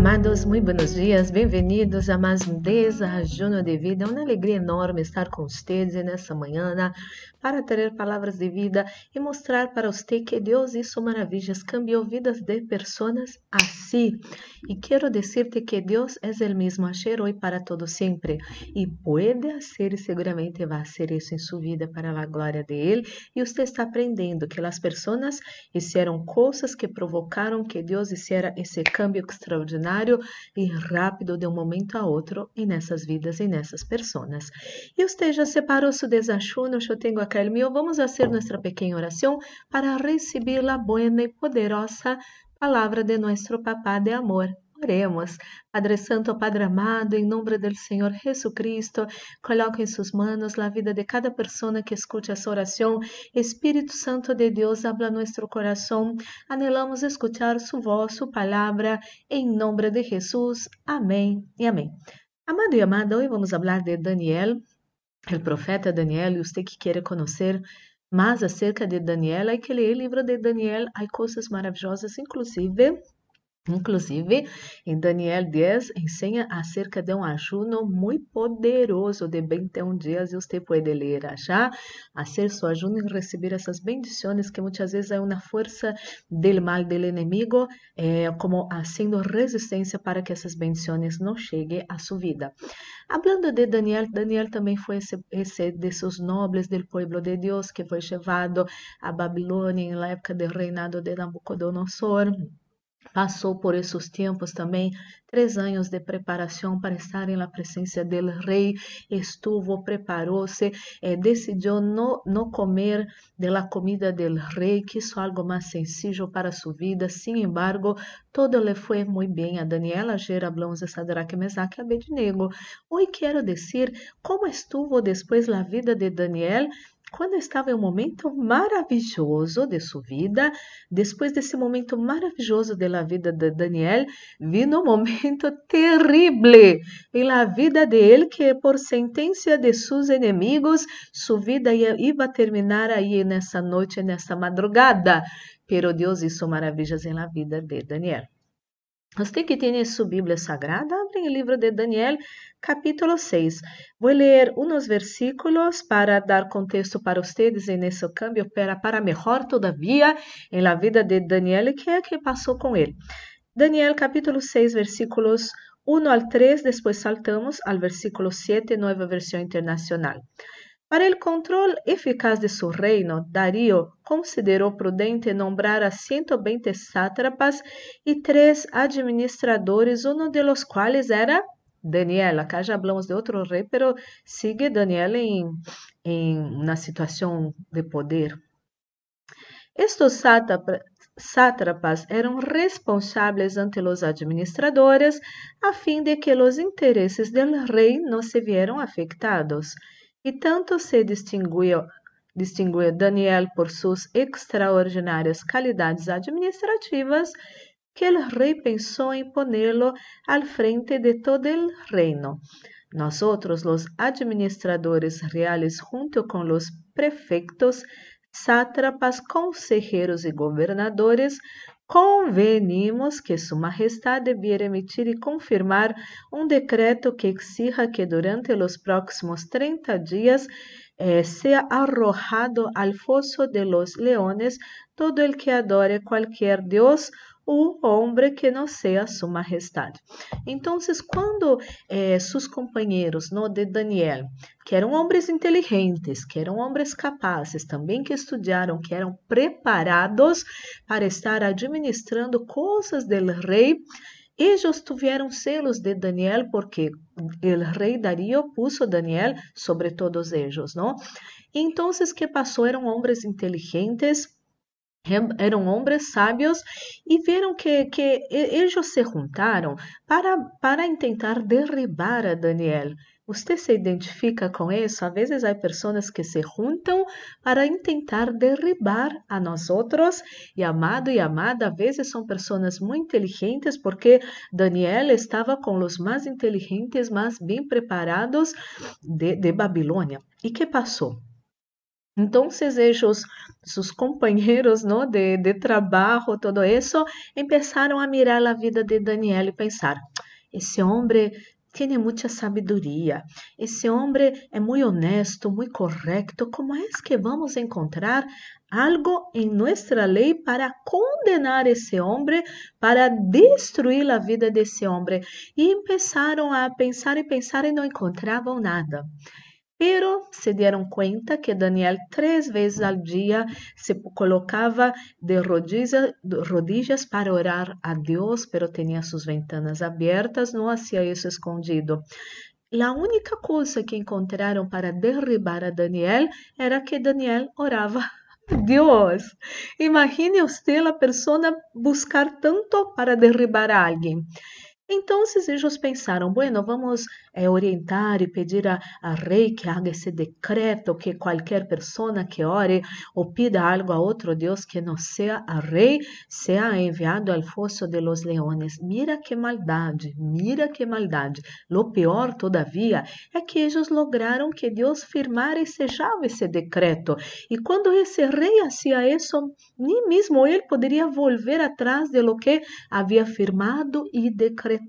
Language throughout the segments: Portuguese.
amados, muito buenos dias, bem-vindos a mais um Desajuno de Vida. É uma alegria enorme estar com vocês nessa manhã para ter palavras de vida e mostrar para você que Deus hizo maravilhas, cambiou vidas de pessoas assim. E quero dizer-te que Deus é o mesmo ayer, hoje, para todo sempre. E pode fazer, e seguramente vai fazer isso em sua vida para a glória de Ele. E você está aprendendo que as pessoas fizeram coisas que provocaram que Deus hiciera esse cambio extraordinário e rápido de um momento a outro em nessas vidas e nessas pessoas. E já separou seu desajuno? Eu tenho aqui el mío, vamos a hacer nuestra pequeña oración para recibir la buena y poderosa palabra de nuestro Papá de amor. Oremos. Padre Santo, Padre amado, em nome do Senhor Jesus Cristo, coloque em suas mãos a vida de cada pessoa que escute essa oração. Espírito Santo de Deus, habla nosso coração. Anelamos escutar sua voz, sua palavra, em nome de Jesus. Amém e amém. Amado e amada, hoje vamos falar de Daniel, o profeta Daniel, e você que quer conhecer mais acerca de Daniel, hay que ler o livro de Daniel, há coisas maravilhosas, inclusive Inclusive, em Daniel 10 ensina acerca de um ajuno muito poderoso de 21 dias e você pode ler já, fazer seu ajuno e receber essas bendições que muitas vezes é uma força do mal do inimigo, eh, como fazendo resistência para que essas bendições não cheguem à sua vida. Hablando de Daniel, Daniel também foi esse, esse desses nobres do povo de Deus que foi levado a Babilônia na época do reinado de Nabucodonosor. Passou por esses tempos também três anos de preparação para estar na presença do rei. Estuvo, preparou-se, eh, decidiu não, não comer da comida do rei, quiso algo mais sencillo para sua vida. Sin embargo, todo le foi muito bem a Daniela. Ayer hablamos de Sadraque, Mesaque e Abednego. Hoje quero dizer como estuvo depois a vida de Daniel quando estava em um momento maravilhoso de sua vida, depois desse momento maravilhoso da vida de Daniel, vino um momento terrível em la vida de ele, que por sentença de seus inimigos, sua vida ia, terminar aí nessa noite, nessa madrugada. Pero Deus hizo maravilhas em la vida de Daniel. Você que tem sua Bíblia Sagrada, abre o livro de Daniel, capítulo 6. Vou ler uns versículos para dar contexto para vocês em esse câmbio, para, para melhor todavia em vida de Daniel que é que passou com ele. Daniel, capítulo 6, versículos 1 al 3, depois saltamos ao versículo 7, nova versão internacional. Para el control eficaz de su reino, Darío consideró prudente nombrar a 120 sátrapas y tres administradores, uno de los cuales era Daniel. Acá já hablamos de outro rei, pero sigue Daniel em, em situação de poder. Estes sátrapas eram responsáveis ante os administradores a fim de que os interesses do rei não se vieram afetados. E tanto se distinguiu, Daniel por suas extraordinárias qualidades administrativas que o rei pensou em ponerlo al frente de todo el reino. Nosotros, los administradores reales, junto con los prefectos, sátrapas, consejeros e governadores, convenimos que Sua Majestade vier emitir e confirmar um decreto que exija que durante os próximos 30 dias eh, arrojado al foso de los leones todo el que adore qualquer Deus o homem que não seja sua majestade. Então, quando eh, seus companheiros no, de Daniel, que eram homens inteligentes, que eram homens capazes, também que estudaram, que eram preparados para estar administrando coisas do rei, eles tiveram selos de Daniel porque o rei Dario puso Daniel sobre todos eles, não? Então, que passou? Eram homens inteligentes, eram homens sábios e viram que, que se juntaram para, para tentar derribar a Daniel. Você se identifica com isso? Às vezes há pessoas que se juntam para tentar derribar a nós outros. E amado e amada, às vezes são pessoas muito inteligentes, porque Daniel estava com os mais inteligentes, mais bem preparados de, de Babilônia. E que passou? Entonces ellos, sus compañeros ¿no? de, de trabajo, todo eso, empezaron a mirar la vida de Daniel y pensar, esse homem tem muita sabedoria, esse homem é muito honesto, muito correto. Como é que vamos encontrar algo em nossa lei para condenar esse homem, para destruir a vida desse homem? E começaram a pensar e pensar e não encontravam nada. Pero se deram conta que Daniel três vezes ao dia se colocava de rodillas, rodillas para orar a Deus, pero tinha suas ventanas abertas, não hacía isso escondido. A única coisa que encontraram para derribar a Daniel era que Daniel orava a Deus. Imagine você a pessoa buscar tanto para derribar a alguém. Então, eles pensaram, bueno, vamos é, orientar e pedir a, a rei que haga esse decreto que qualquer pessoa que ore ou pida algo a outro Deus que não seja a rei, seja enviado ao fosso de los leones. Mira que maldade, mira que maldade. Lo pior, todavia, é que eles lograram que Deus firmara e sellava esse decreto. E quando esse rei hacía isso, nem mesmo ele poderia volver atrás de lo que havia firmado e decretado.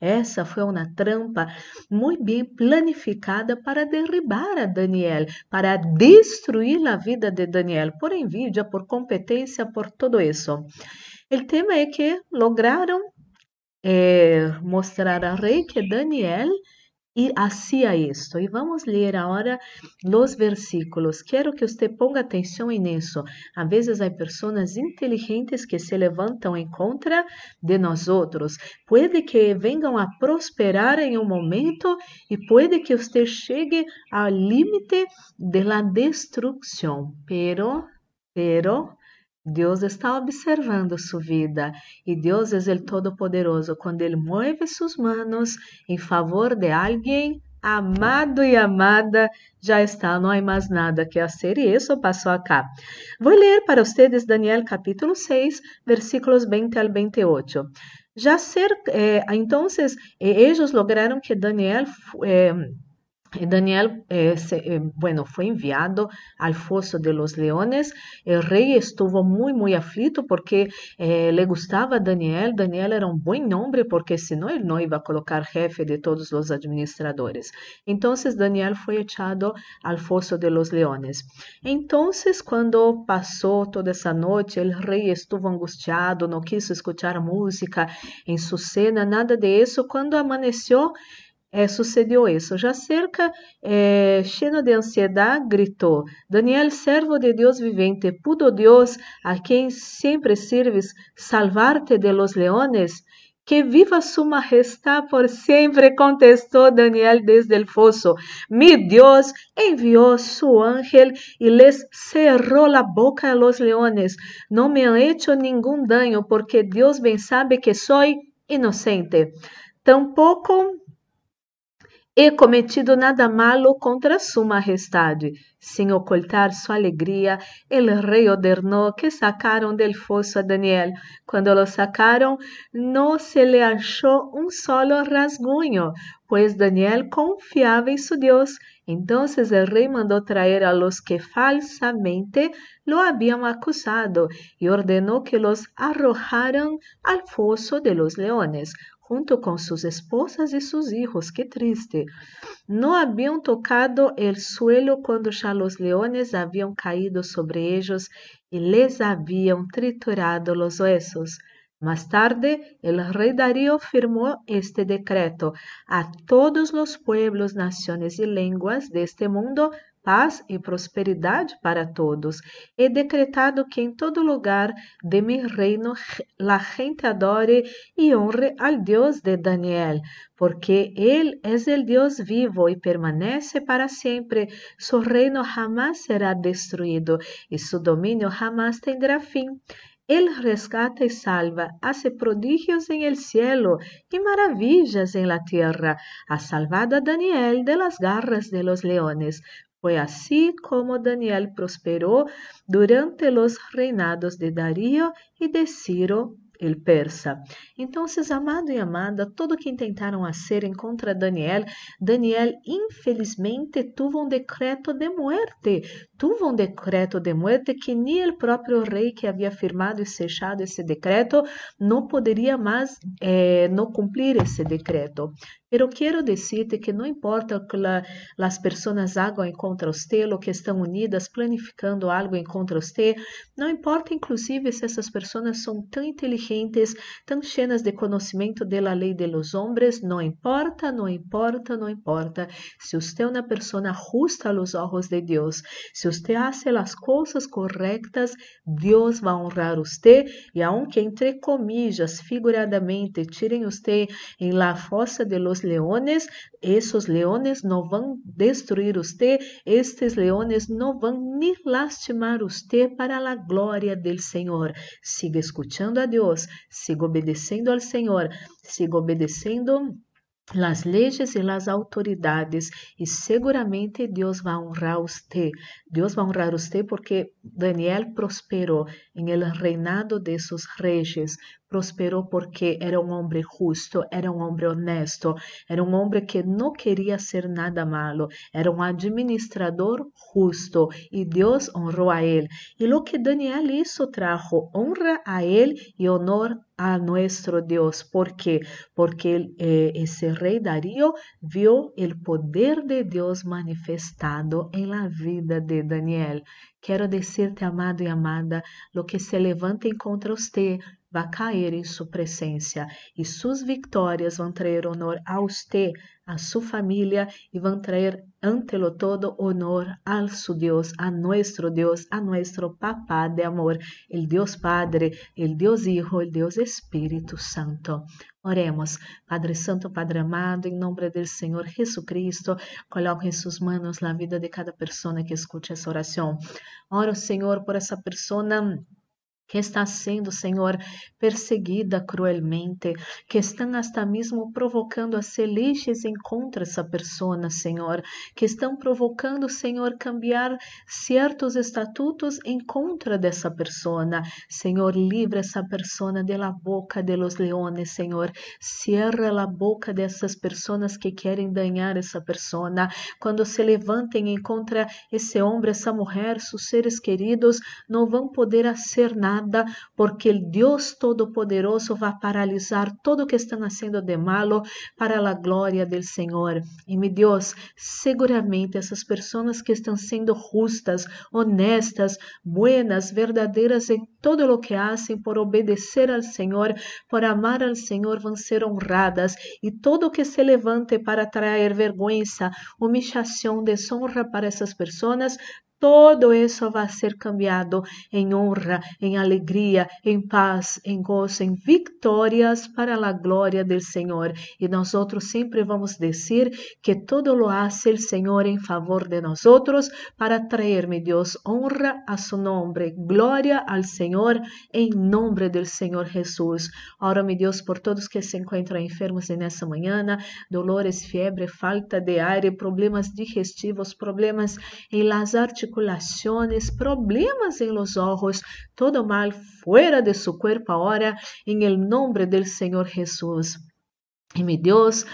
Essa foi uma trampa muito bem planificada para derribar a Daniel, para destruir a vida de Daniel, por envidia, por competência, por tudo isso. O tema é que lograram eh, mostrar ao rei que Daniel e hacía esto. E vamos ler agora os versículos. Quero que você ponga atenção nisso. A vezes há pessoas inteligentes que se levantam em contra de nós outros. Pode que venham a prosperar em um momento e pode que você chegue ao limite de la destruição. Pero, pero Deus está observando sua vida e Deus é o Todo-Poderoso. Quando Ele move suas mãos em favor de alguém, amado e amada, já está, não há mais nada que fazer e isso passou acá. Vou ler para vocês Daniel capítulo 6, versículos 20 ao 28. Já ser, eh, então, eh, eles lograram que Daniel eh, Daniel, eh, se, eh, bueno, fue enviado al foso de los leones. El rey estuvo muy, muy aflito porque eh, le gustaba Daniel. Daniel era un buen nombre porque si no, él no iba a colocar jefe de todos los administradores. Entonces, Daniel fue echado al foso de los leones. Entonces, cuando pasó toda esa noche, el rey estuvo angustiado, no quiso escuchar música en su cena, nada de eso. Cuando amaneció, é, sucedeu isso. Já cerca, é, cheio de ansiedade, gritou: Daniel, servo de Deus vivente, pudo Deus, a quem sempre sirves, salvar-te de los leones? Que viva su majestad por sempre, contestou Daniel desde el foso. Mi Dios envió su ángel y les cerró la boca a los leones. No me han hecho ningún daño porque Dios bien sabe que soy inocente. Tampouco e cometido nada malo contra sua majestade. Sem ocultar sua alegria, el rei ordenou que sacaram del fosso a Daniel. Quando lo sacaram, não se le achou um solo rasguño, pois Daniel confiava em su Deus. Então o rei mandou trazer a los que falsamente lo habían acusado e ordenou que los arrojaran al fosso de los leones, junto com suas esposas e seus filhos. Que triste. Não haviam tocado el suelo quando já los leones haviam caído sobre eles e les haviam triturado los huesos. Más tarde, el rey Darío firmó este decreto a todos los pueblos, naciones y lenguas de este mundo paz e prosperidade para todos. He decretado que em todo lugar de mi reino la gente adore e honre al Deus de Daniel, porque Ele é o Deus vivo e permanece para sempre. Su reino jamás será destruído e su dominio jamás tendrá fim. Ele rescata e salva, hace prodigios en el cielo y maravillas en la tierra. Ha salvado a Daniel de las garras de los leones. Foi assim como Daniel prosperou durante os reinados de Dario e de Ciro el persa. Então, amado e amada, todo quem tentaram en contra Daniel, Daniel infelizmente tuvo um decreto de muerte, tuvo un decreto de muerte que ni el propio rey que había firmado y sellado ese decreto no podría más eh, no cumplir ese decreto. Pero quiero decirte que no importa que la, las personas hagan en contra usted, lo que están unidas planificando algo en contra usted, no importa inclusive si esas personas son tan inteligentes, tan llenas de conocimiento de la ley de los hombres, no importa, no importa, no importa. Si usted es una persona justa a los ojos de Dios, si usted hace las cosas correctas, Dios va a honrar usted y aunque entre comillas, figuradamente, tiren usted en la fosa de los leones, esos leones no van destruir usted, estes leones no van ni lastimar usted para la gloria del Señor. Siga escuchando a Dios, siga obedecendo al Señor, siga obedecendo las leyes y las autoridades y seguramente Dios va a honrar usted. Dios va a honrar usted porque Daniel prosperó en el reinado de sus reyes, prosperou porque era um homem justo, era um homem honesto, era um homem que não queria ser nada malo, era um administrador justo e Deus honrou a ele. E lo que Daniel hizo trajo honra a ele e honor a nuestro Deus. ¿Por quê? Porque eh, rei Darío viu o poder de Deus manifestado em la vida de Daniel. Quero dizer-te, amado e amada, lo que se levanta contra você vai cair em sua presença e suas vitórias vão trazer honor a você, a sua família e vão trazer ante lo todo honor ao seu Deus, a nosso Deus, a nosso Papá de amor, o Deus Padre, o Deus Hijo, o Deus Espírito Santo. Oremos, Padre Santo, Padre amado, em nome do Senhor Jesucristo, coloque em suas mãos a vida de cada pessoa que escute essa oração. Oro, Senhor, por essa pessoa que está sendo, Senhor, perseguida cruelmente, que estão hasta mesmo provocando a leis em contra essa pessoa, Senhor, que estão provocando, Senhor, cambiar certos estatutos em contra dessa pessoa. Senhor, livra essa pessoa de la boca de los leones, Senhor. Cierra a boca dessas pessoas que querem danhar essa pessoa. Quando se levantem em contra esse homem, essa mulher, seus seres queridos, não vão poder fazer nada nada, porque o Deus Todo-Poderoso vai paralisar tudo que estão fazendo de malo para a glória do Senhor. E meu Deus, seguramente essas pessoas que estão sendo justas, honestas, buenas, verdadeiras em todo o que fazem por obedecer ao Senhor, por amar ao Senhor, vão ser honradas e todo que se levante para trazer vergonha, humilhação, desonra para essas pessoas, todo isso vai ser cambiado em honra, em alegria, em paz, em gozo, em vitórias para a glória do Senhor. E nós outros sempre vamos dizer que todo lo hace o Senhor em favor de nós outros para meu Deus, honra a su nome, glória ao Senhor em nome do Senhor Jesus. Ora, meu Deus, por todos que se encontram enfermos nessa manhã, dolores, febre, falta de ar, problemas digestivos, problemas em las articulaciones, problemas en los ojos, todo mal fuera de su cuerpo ahora, en el nombre del Señor Jesús. Y mi Dios,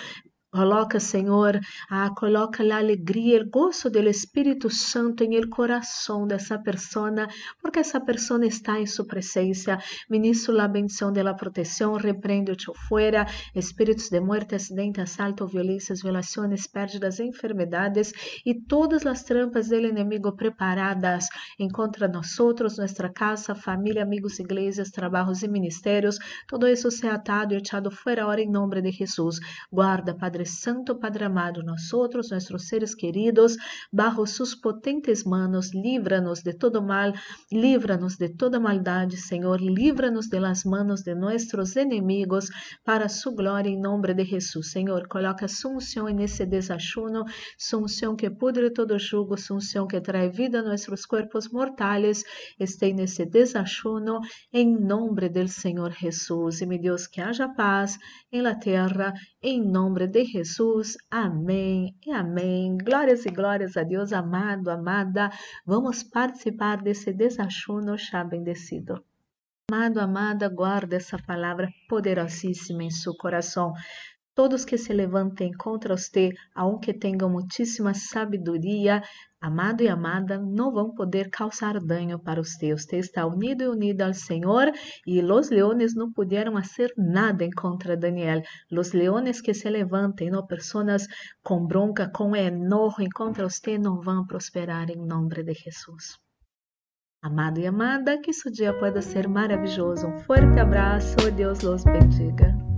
Coloca, Senhor, ah, coloca a alegria, o gozo do Espírito Santo em el coração dessa pessoa, porque essa pessoa está em sua presença. Ministro a bendição de la proteção, repreendo-te fora, espíritos de muerte, acidente, assalto, violências, violações, pérdidas, enfermedades e todas as trampas do inimigo preparadas em contra nós nossa casa, família, amigos, igrejas, trabalhos e ministérios. Todo isso seja atado e echado fora agora em nome de Jesus. Guarda, Padre Santo, Padre amado, nosotros, nuestros seres queridos, bajo sus potentes manos, líbranos de todo mal, líbranos de toda maldade, Senhor, líbranos de las manos de nuestros enemigos, para su gloria, em nome de Jesus. Senhor, coloca su unción nesse desachuno, su unción que pudre todo jugo, su unción que trae vida a nuestros cuerpos mortales, esté nesse desachuno, em nome del Senhor Jesus. E, meu Deus, que haja paz em la terra, em nome de Jesus. Amém e amém. Glórias e glórias a Deus, amado, amada. Vamos participar desse desachuno chá bendecido. Amado, amada, guarda essa palavra poderosíssima em seu coração. Todos que se levantem contra você, aunque tenham muitíssima sabedoria, amado e amada, não vão poder causar dano para você. Você está unido e unida ao Senhor e os leones não puderam fazer nada em contra Daniel. Os leones que se levantem, não pessoas com bronca, com enojo em contra você, não vão prosperar em nome de Jesus. Amado e amada, que seu dia pueda ser maravilhoso. Um forte abraço, Deus los bendiga.